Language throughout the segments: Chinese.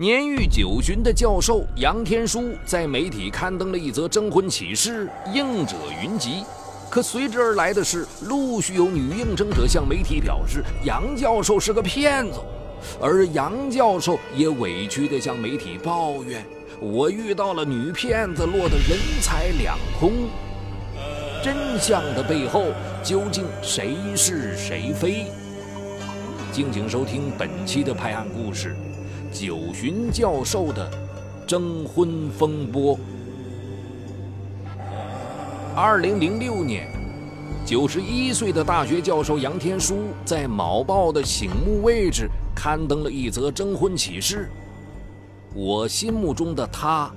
年逾九旬的教授杨天书在媒体刊登了一则征婚启事，应者云集。可随之而来的是，陆续有女应征者向媒体表示杨教授是个骗子，而杨教授也委屈地向媒体抱怨：“我遇到了女骗子，落得人财两空。”真相的背后究竟谁是谁非？敬请收听本期的拍案故事——九旬教授的征婚风波。二零零六年，九十一岁的大学教授杨天书在《某报》的醒目位置刊登了一则征婚启事。我心目中的他，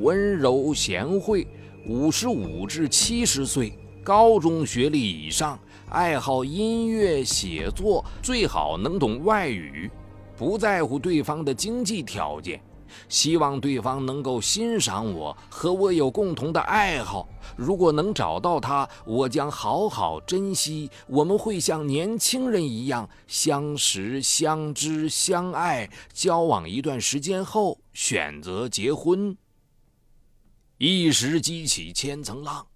温柔贤惠，五十五至七十岁，高中学历以上，爱好音乐写作，最好能懂外语，不在乎对方的经济条件。希望对方能够欣赏我，和我有共同的爱好。如果能找到他，我将好好珍惜。我们会像年轻人一样相识、相知、相爱，交往一段时间后选择结婚。一时激起千层浪，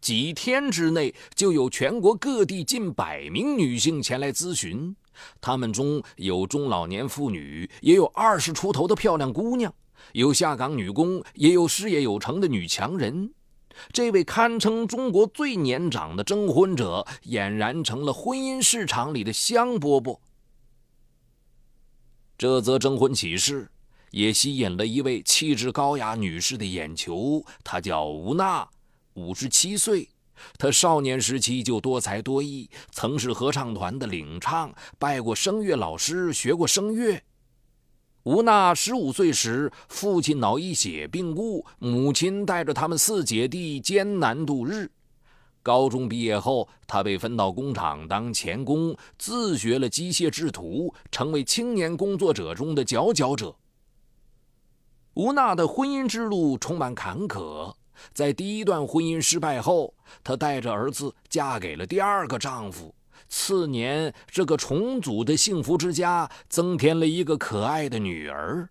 几天之内就有全国各地近百名女性前来咨询。他们中有中老年妇女，也有二十出头的漂亮姑娘，有下岗女工，也有事业有成的女强人。这位堪称中国最年长的征婚者，俨然成了婚姻市场里的香饽饽。这则征婚启事也吸引了一位气质高雅女士的眼球，她叫吴娜，五十七岁。他少年时期就多才多艺，曾是合唱团的领唱，拜过声乐老师，学过声乐。吴娜十五岁时，父亲脑溢血病故，母亲带着他们四姐弟艰难度日。高中毕业后，他被分到工厂当钳工，自学了机械制图，成为青年工作者中的佼佼者。吴娜的婚姻之路充满坎坷。在第一段婚姻失败后，她带着儿子嫁给了第二个丈夫。次年，这个重组的幸福之家增添了一个可爱的女儿。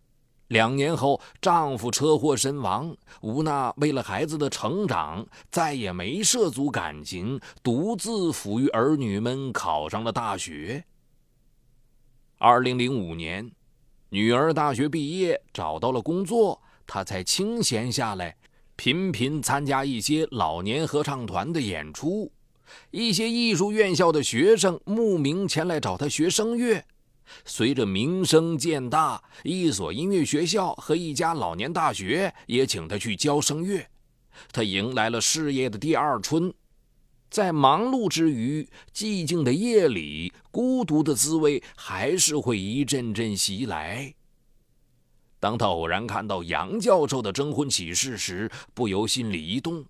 两年后，丈夫车祸身亡。吴娜为了孩子的成长，再也没涉足感情，独自抚育儿女们考上了大学。二零零五年，女儿大学毕业，找到了工作，她才清闲下来。频频参加一些老年合唱团的演出，一些艺术院校的学生慕名前来找他学声乐。随着名声渐大，一所音乐学校和一家老年大学也请他去教声乐。他迎来了事业的第二春。在忙碌之余，寂静的夜里，孤独的滋味还是会一阵阵袭来。当他偶然看到杨教授的征婚启事时，不由心里一动：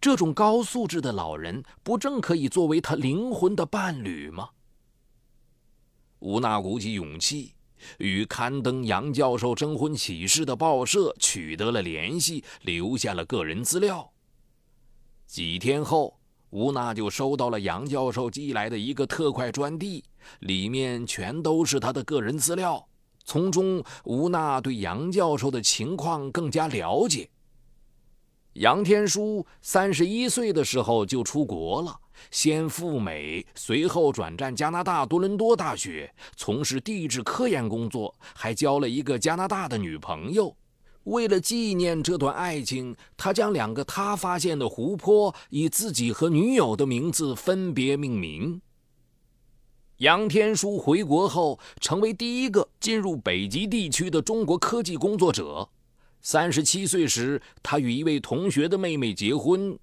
这种高素质的老人，不正可以作为他灵魂的伴侣吗？吴娜鼓起勇气，与刊登杨教授征婚启事的报社取得了联系，留下了个人资料。几天后，吴娜就收到了杨教授寄来的一个特快专递，里面全都是他的个人资料。从中，吴娜对杨教授的情况更加了解。杨天书三十一岁的时候就出国了，先赴美，随后转战加拿大多伦多大学，从事地质科研工作，还交了一个加拿大的女朋友。为了纪念这段爱情，他将两个他发现的湖泊以自己和女友的名字分别命名。杨天书回国后，成为第一个进入北极地区的中国科技工作者。三十七岁时，他与一位同学的妹妹结婚，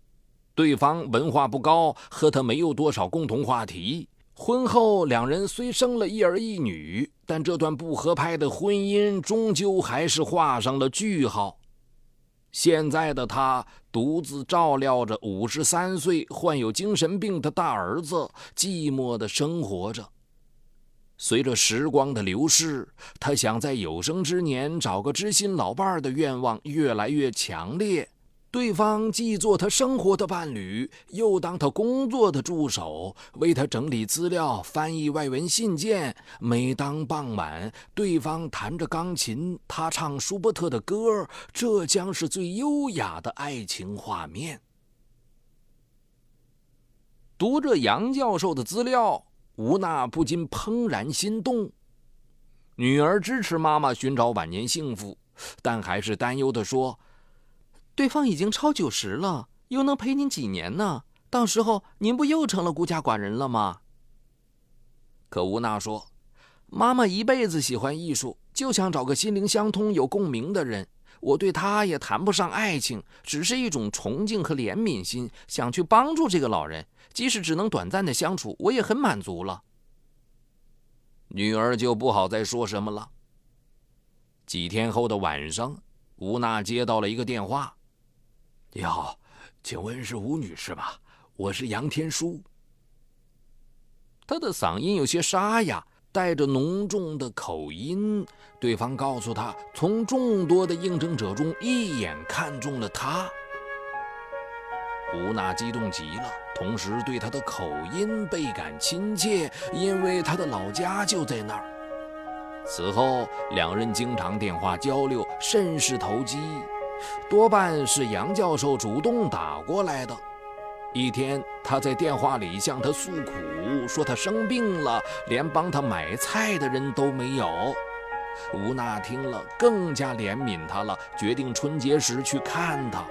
对方文化不高，和他没有多少共同话题。婚后，两人虽生了一儿一女，但这段不合拍的婚姻终究还是画上了句号。现在的他独自照料着五十三岁患有精神病的大儿子，寂寞的生活着。随着时光的流逝，他想在有生之年找个知心老伴儿的愿望越来越强烈。对方既做他生活的伴侣，又当他工作的助手，为他整理资料、翻译外文信件。每当傍晚，对方弹着钢琴，他唱舒伯特的歌，这将是最优雅的爱情画面。读着杨教授的资料，吴娜不禁怦然心动。女儿支持妈妈寻找晚年幸福，但还是担忧地说。对方已经超九十了，又能陪您几年呢？到时候您不又成了孤家寡人了吗？可吴娜说：“妈妈一辈子喜欢艺术，就想找个心灵相通、有共鸣的人。我对她也谈不上爱情，只是一种崇敬和怜悯心，想去帮助这个老人。即使只能短暂的相处，我也很满足了。”女儿就不好再说什么了。几天后的晚上，吴娜接到了一个电话。你好，请问是吴女士吧？我是杨天书。他的嗓音有些沙哑，带着浓重的口音。对方告诉他，从众多的应征者中一眼看中了他。吴娜激动极了，同时对他的口音倍感亲切，因为他的老家就在那儿。此后，两人经常电话交流，甚是投机。多半是杨教授主动打过来的。一天，他在电话里向他诉苦，说他生病了，连帮他买菜的人都没有。吴娜听了，更加怜悯他了，决定春节时去看他。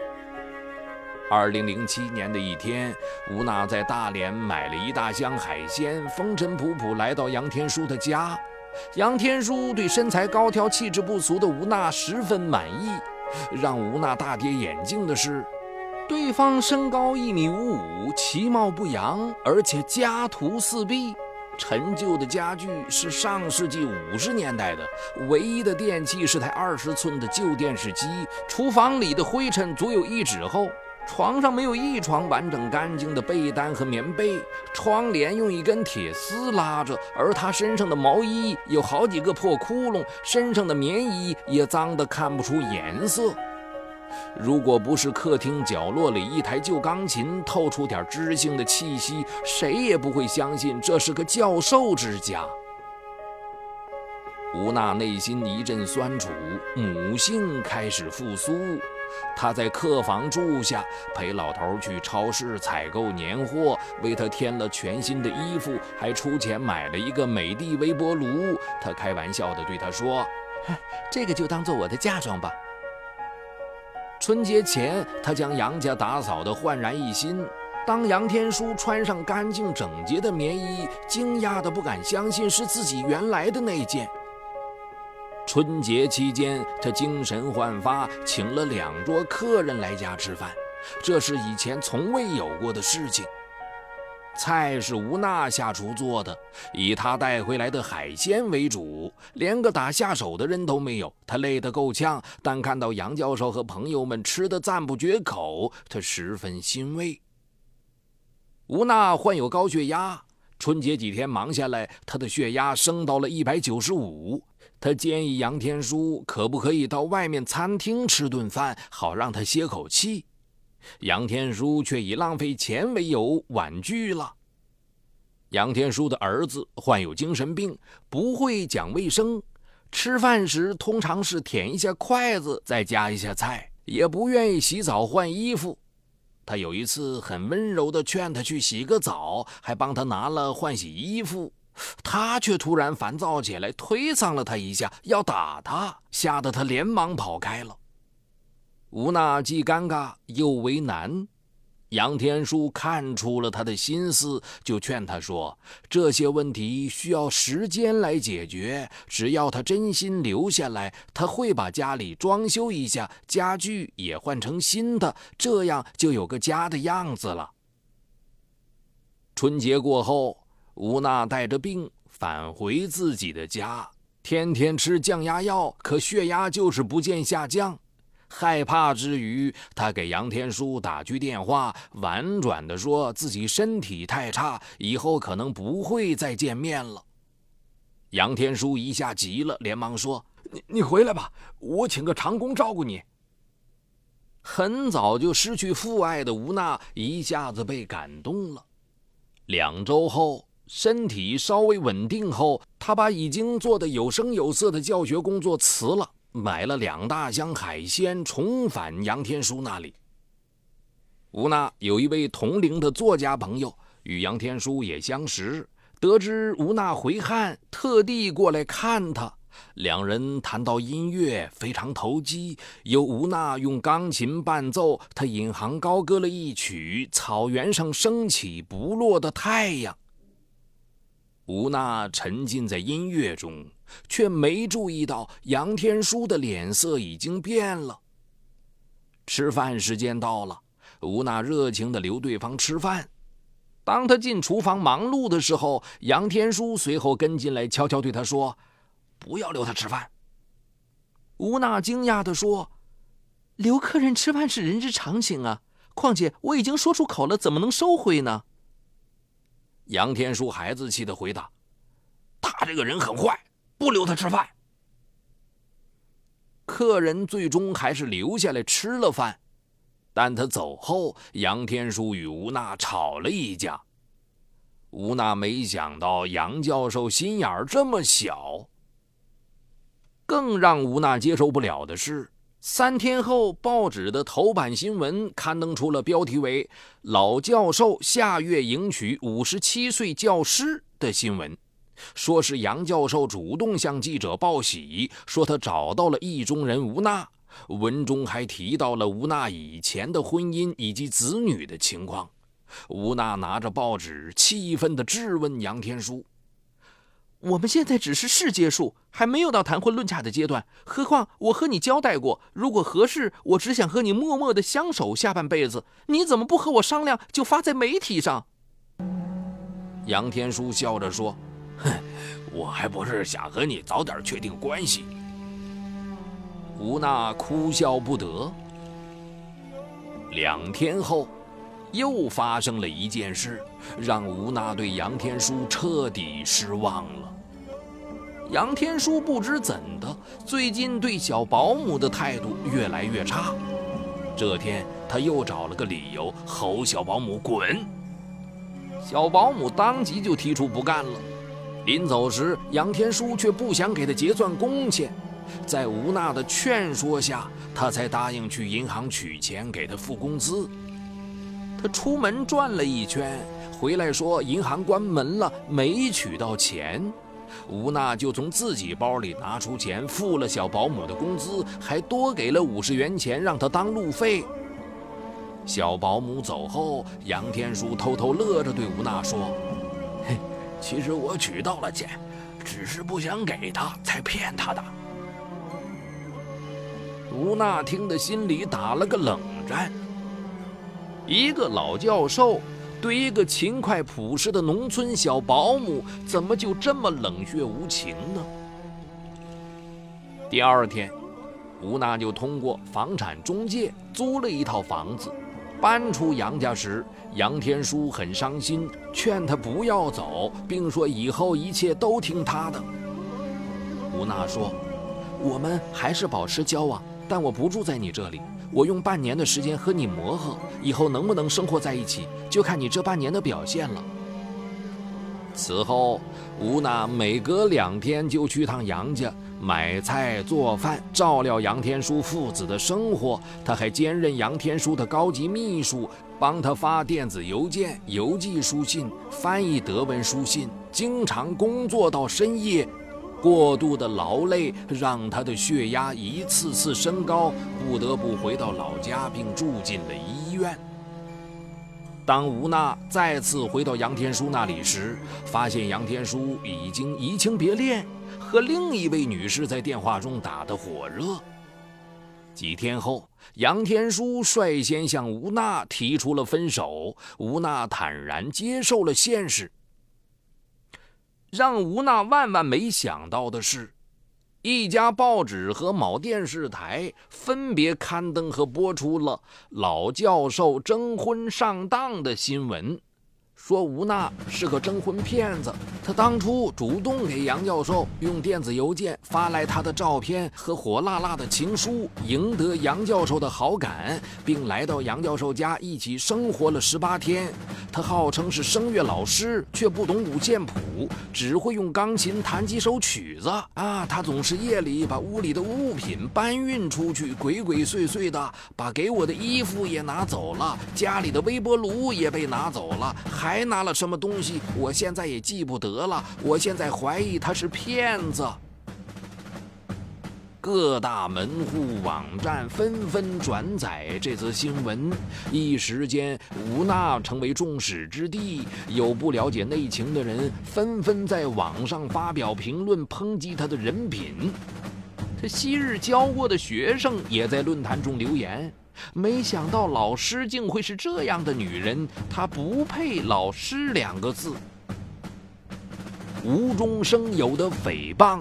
二零零七年的一天，吴娜在大连买了一大箱海鲜，风尘仆仆来到杨天书的家。杨天书对身材高挑、气质不俗的吴娜十分满意。让吴娜大跌眼镜的是，对方身高一米五五，其貌不扬，而且家徒四壁。陈旧的家具是上世纪五十年代的，唯一的电器是台二十寸的旧电视机。厨房里的灰尘足有一指厚。床上没有一床完整干净的被单和棉被，窗帘用一根铁丝拉着，而他身上的毛衣有好几个破窟窿，身上的棉衣也脏得看不出颜色。如果不是客厅角落里一台旧钢琴透出点知性的气息，谁也不会相信这是个教授之家。吴娜内心一阵酸楚，母性开始复苏。他在客房住下，陪老头去超市采购年货，为他添了全新的衣服，还出钱买了一个美的微波炉。他开玩笑地对他说：“这个就当做我的嫁妆吧。”春节前，他将杨家打扫得焕然一新。当杨天书穿上干净整洁的棉衣，惊讶得不敢相信是自己原来的那件。春节期间，他精神焕发，请了两桌客人来家吃饭，这是以前从未有过的事情。菜是吴娜下厨做的，以他带回来的海鲜为主，连个打下手的人都没有。他累得够呛，但看到杨教授和朋友们吃得赞不绝口，他十分欣慰。吴娜患有高血压，春节几天忙下来，她的血压升到了一百九十五。他建议杨天书可不可以到外面餐厅吃顿饭，好让他歇口气。杨天书却以浪费钱为由婉拒了。杨天书的儿子患有精神病，不会讲卫生，吃饭时通常是舔一下筷子，再夹一下菜，也不愿意洗澡换衣服。他有一次很温柔地劝他去洗个澡，还帮他拿了换洗衣服。他却突然烦躁起来，推搡了他一下，要打他，吓得他连忙跑开了。吴娜既尴尬又为难，杨天书看出了他的心思，就劝他说：“这些问题需要时间来解决，只要他真心留下来，他会把家里装修一下，家具也换成新的，这样就有个家的样子了。”春节过后。吴娜带着病返回自己的家，天天吃降压药，可血压就是不见下降。害怕之余，她给杨天书打去电话，婉转地说自己身体太差，以后可能不会再见面了。杨天书一下急了，连忙说：“你你回来吧，我请个长工照顾你。”很早就失去父爱的吴娜一下子被感动了。两周后，身体稍微稳定后，他把已经做的有声有色的教学工作辞了，买了两大箱海鲜，重返杨天书那里。吴娜有一位同龄的作家朋友，与杨天书也相识，得知吴娜回汉，特地过来看他。两人谈到音乐，非常投机。由吴娜用钢琴伴奏，他引吭高歌了一曲《草原上升起不落的太阳》。吴娜沉浸在音乐中，却没注意到杨天书的脸色已经变了。吃饭时间到了，吴娜热情地留对方吃饭。当他进厨房忙碌的时候，杨天书随后跟进来，悄悄对他说。不要留他吃饭。吴娜惊讶地说：“留客人吃饭是人之常情啊，况且我已经说出口了，怎么能收回呢？”杨天书孩子气的回答：“他这个人很坏，不留他吃饭。”客人最终还是留下来吃了饭，但他走后，杨天书与吴娜吵了一架。吴娜没想到杨教授心眼儿这么小。更让吴娜接受不了的是，三天后，报纸的头版新闻刊登出了标题为“老教授下月迎娶五十七岁教师”的新闻，说是杨教授主动向记者报喜，说他找到了意中人吴娜。文中还提到了吴娜以前的婚姻以及子女的情况。吴娜拿着报纸，气愤地质问杨天书。我们现在只是试接触，还没有到谈婚论嫁的阶段。何况我和你交代过，如果合适，我只想和你默默的相守下半辈子。你怎么不和我商量就发在媒体上？杨天书笑着说：“哼，我还不是想和你早点确定关系。”吴娜哭笑不得。两天后。又发生了一件事，让吴娜对杨天书彻底失望了。杨天书不知怎的，最近对小保姆的态度越来越差。这天，他又找了个理由吼小保姆滚。小保姆当即就提出不干了。临走时，杨天书却不想给他结算工钱，在吴娜的劝说下，他才答应去银行取钱给他付工资。他出门转了一圈，回来说银行关门了，没取到钱。吴娜就从自己包里拿出钱付了小保姆的工资，还多给了五十元钱让他当路费。小保姆走后，杨天书偷偷乐着对吴娜说：“嘿，其实我取到了钱，只是不想给他，才骗他的。”吴娜听得心里打了个冷战。一个老教授对一个勤快朴实的农村小保姆，怎么就这么冷血无情呢？第二天，吴娜就通过房产中介租了一套房子。搬出杨家时，杨天书很伤心，劝她不要走，并说以后一切都听他的。吴娜说：“我们还是保持交往，但我不住在你这里。”我用半年的时间和你磨合，以后能不能生活在一起，就看你这半年的表现了。此后，吴娜每隔两天就去趟杨家买菜做饭，照料杨天书父子的生活。他还兼任杨天书的高级秘书，帮他发电子邮件、邮寄书信、翻译德文书信，经常工作到深夜。过度的劳累让他的血压一次次升高，不得不回到老家，并住进了医院。当吴娜再次回到杨天书那里时，发现杨天书已经移情别恋，和另一位女士在电话中打得火热。几天后，杨天书率先向吴娜提出了分手，吴娜坦然接受了现实。让吴娜万万没想到的是，一家报纸和某电视台分别刊登和播出了老教授征婚上当的新闻。说吴娜是个征婚骗子。他当初主动给杨教授用电子邮件发来他的照片和火辣辣的情书，赢得杨教授的好感，并来到杨教授家一起生活了十八天。他号称是声乐老师，却不懂五线谱，只会用钢琴弹几首曲子。啊，他总是夜里把屋里的物品搬运出去，鬼鬼祟祟的把给我的衣服也拿走了，家里的微波炉也被拿走了，还还拿了什么东西，我现在也记不得。了，我现在怀疑他是骗子。各大门户网站纷纷转载这则新闻，一时间吴娜成为众矢之的。有不了解内情的人纷纷在网上发表评论，抨击他的人品。他昔日教过的学生也在论坛中留言：没想到老师竟会是这样的女人，她不配“老师”两个字。无中生有的诽谤，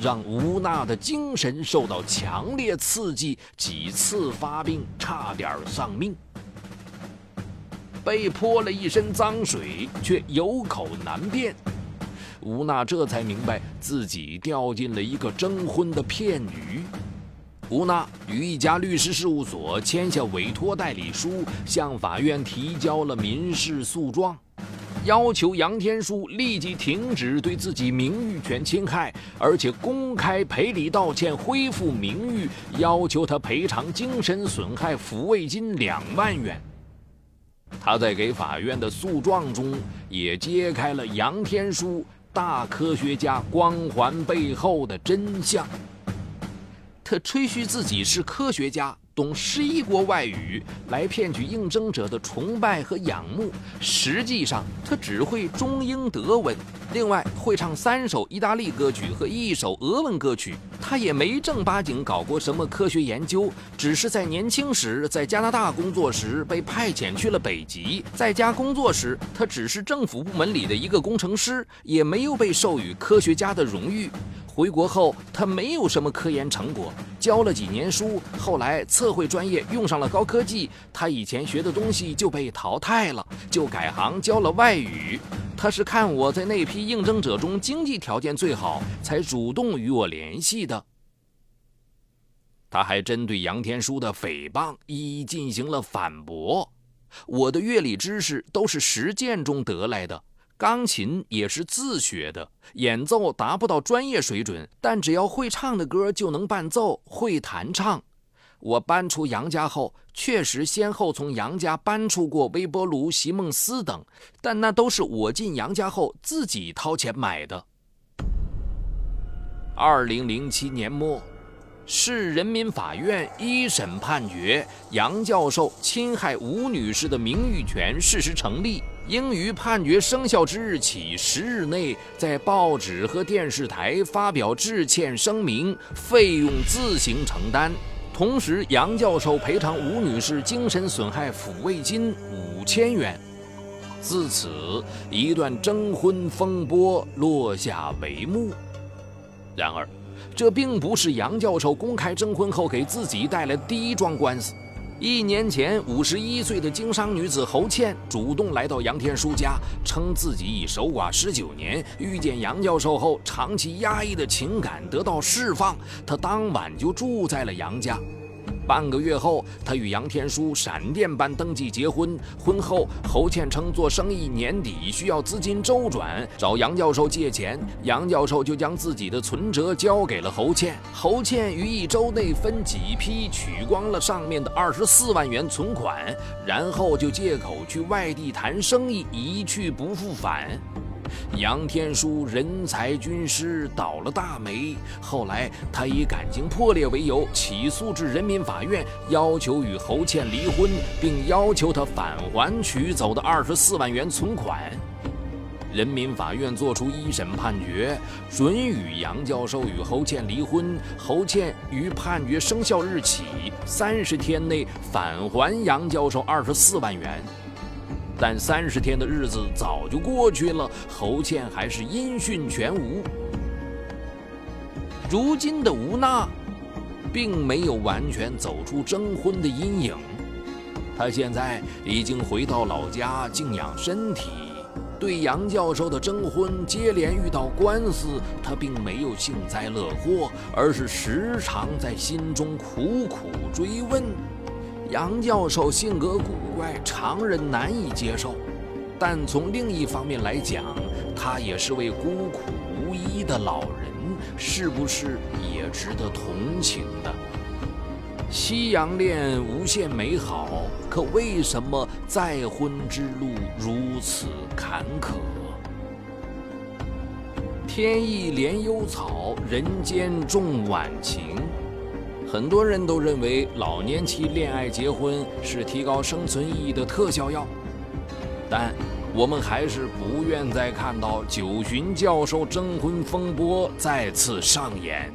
让吴娜的精神受到强烈刺激，几次发病，差点丧命。被泼了一身脏水，却有口难辩。吴娜这才明白自己掉进了一个征婚的骗局。吴娜与一家律师事务所签下委托代理书，向法院提交了民事诉状。要求杨天书立即停止对自己名誉权侵害，而且公开赔礼道歉，恢复名誉，要求他赔偿精神损害抚慰金两万元。他在给法院的诉状中也揭开了杨天书大科学家光环背后的真相。他吹嘘自己是科学家。懂十一国外语来骗取应征者的崇拜和仰慕，实际上他只会中英德文，另外会唱三首意大利歌曲和一首俄文歌曲。他也没正八经搞过什么科学研究，只是在年轻时在加拿大工作时被派遣去了北极，在家工作时他只是政府部门里的一个工程师，也没有被授予科学家的荣誉。回国后，他没有什么科研成果，教了几年书，后来测绘专业用上了高科技，他以前学的东西就被淘汰了，就改行教了外语。他是看我在那批应征者中经济条件最好，才主动与我联系的。他还针对杨天书的诽谤一一进行了反驳。我的乐理知识都是实践中得来的。钢琴也是自学的，演奏达不到专业水准，但只要会唱的歌就能伴奏，会弹唱。我搬出杨家后，确实先后从杨家搬出过微波炉、席梦思等，但那都是我进杨家后自己掏钱买的。二零零七年末，市人民法院一审判决杨教授侵害吴女士的名誉权事实成立。应于判决生效之日起十日内，在报纸和电视台发表致歉声明，费用自行承担。同时，杨教授赔偿吴女士精神损害抚慰金五千元。自此，一段征婚风波落下帷幕。然而，这并不是杨教授公开征婚后给自己带来第一桩官司。一年前，五十一岁的经商女子侯倩主动来到杨天书家，称自己已守寡十九年，遇见杨教授后，长期压抑的情感得到释放，她当晚就住在了杨家。半个月后，他与杨天书闪电般登记结婚。婚后，侯倩称做生意年底需要资金周转，找杨教授借钱。杨教授就将自己的存折交给了侯倩。侯倩于一周内分几批取光了上面的二十四万元存款，然后就借口去外地谈生意，一去不复返。杨天书人才军师倒了大霉，后来他以感情破裂为由起诉至人民法院，要求与侯倩离婚，并要求他返还取走的二十四万元存款。人民法院作出一审判决，准予杨教授与侯倩离婚，侯倩于判决生效日起三十天内返还杨教授二十四万元。但三十天的日子早就过去了，侯倩还是音讯全无。如今的吴娜，并没有完全走出征婚的阴影。她现在已经回到老家静养身体。对杨教授的征婚接连遇到官司，他并没有幸灾乐祸，而是时常在心中苦苦追问。杨教授性格古怪，常人难以接受，但从另一方面来讲，他也是位孤苦无依的老人，是不是也值得同情的？夕阳恋无限美好，可为什么再婚之路如此坎坷？天意怜幽草，人间重晚晴。很多人都认为老年期恋爱结婚是提高生存意义的特效药，但我们还是不愿再看到九旬教授征婚风波再次上演。